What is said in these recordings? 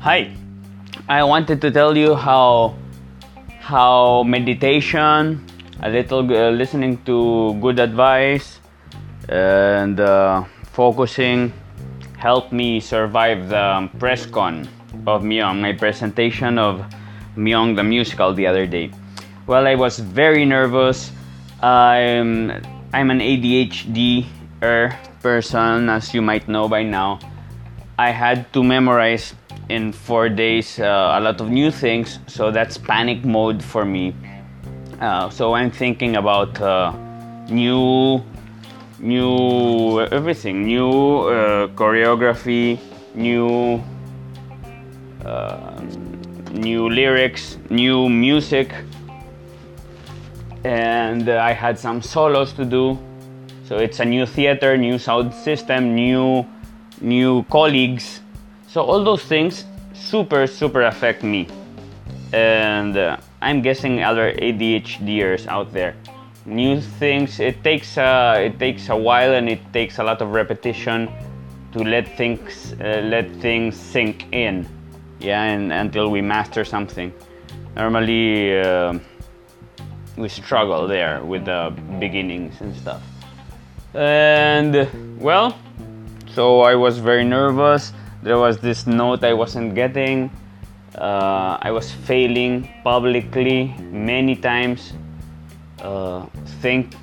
Hi, I wanted to tell you how how meditation, a little uh, listening to good advice, and uh, focusing helped me survive the press con of Miong, my presentation of Miong the musical the other day. Well, I was very nervous. I'm I'm an ADHD er person, as you might know by now. I had to memorize in four days uh, a lot of new things, so that's panic mode for me. Uh, so I'm thinking about uh, new, new everything, new uh, choreography, new, uh, new lyrics, new music, and uh, I had some solos to do. So it's a new theater, new sound system, new, new colleagues so all those things super super affect me, and uh, I'm guessing other ADHDers out there. New things it takes uh, it takes a while and it takes a lot of repetition to let things uh, let things sink in, yeah, and until we master something. Normally uh, we struggle there with the beginnings and stuff. And well, so I was very nervous there was this note I wasn't getting. Uh, I was failing publicly many times. Uh, thank,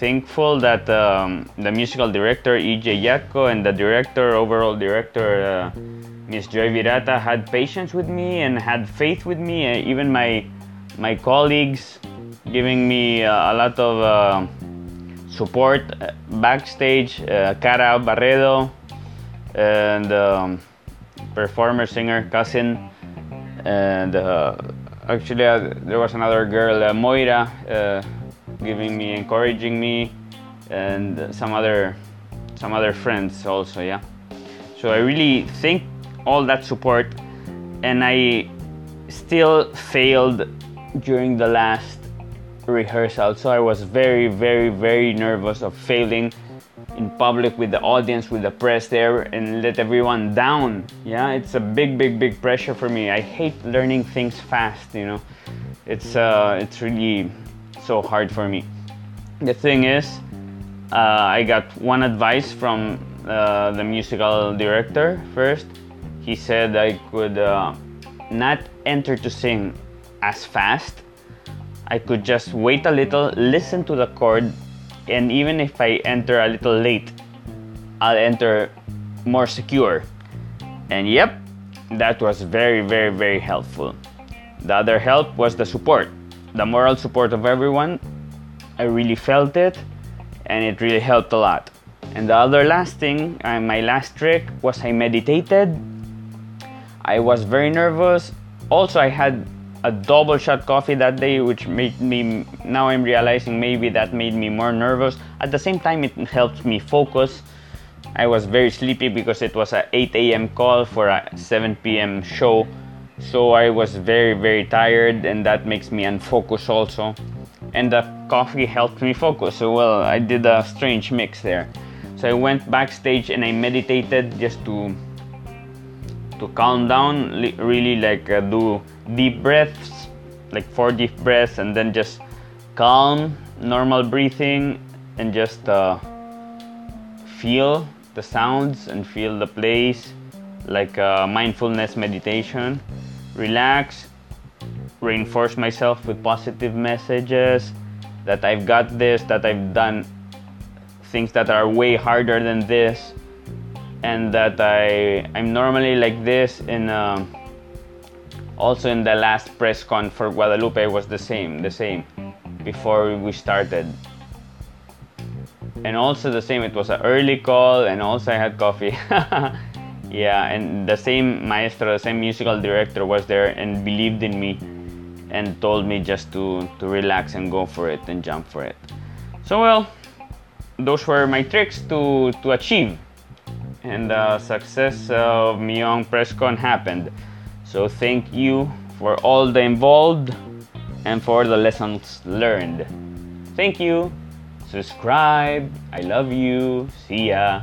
thankful that um, the musical director EJ Yatco and the director, overall director uh, Miss Joy Virata had patience with me and had faith with me. Uh, even my my colleagues giving me uh, a lot of uh, support backstage. Cara Barredo and um, performer, singer, cousin, and uh, actually uh, there was another girl, uh, Moira, uh, giving me, encouraging me, and some other, some other friends also, yeah. So I really think all that support, and I still failed during the last rehearsal. So I was very, very, very nervous of failing in public with the audience, with the press there, and let everyone down. Yeah, it's a big, big, big pressure for me. I hate learning things fast. You know, it's uh, it's really so hard for me. The thing is, uh, I got one advice from uh, the musical director first. He said I could uh, not enter to sing as fast. I could just wait a little, listen to the chord, and even if I enter a little late, I'll enter more secure. And yep, that was very, very, very helpful. The other help was the support, the moral support of everyone. I really felt it, and it really helped a lot. And the other last thing, uh, my last trick was I meditated. I was very nervous. Also, I had a double shot coffee that day, which made me now I'm realizing maybe that made me more nervous. At the same time, it helped me focus. I was very sleepy because it was a 8 a.m. call for a 7 p.m. show, so I was very very tired, and that makes me unfocused also. And the coffee helped me focus. So well, I did a strange mix there. So I went backstage and I meditated just to to calm down, really like uh, do deep breaths, like four deep breaths, and then just calm, normal breathing, and just uh, feel the sounds and feel the place, like uh, mindfulness meditation. Relax, reinforce myself with positive messages that I've got this, that I've done things that are way harder than this, and that I I'm normally like this in. Uh, also in the last press con for Guadalupe was the same, the same before we started. And also the same, it was an early call and also I had coffee. yeah, and the same maestro, the same musical director was there and believed in me and told me just to, to relax and go for it and jump for it. So well, those were my tricks to, to achieve. And the success of Miong PressCon happened. So thank you for all the involved and for the lessons learned. Thank you. Subscribe. I love you. See ya.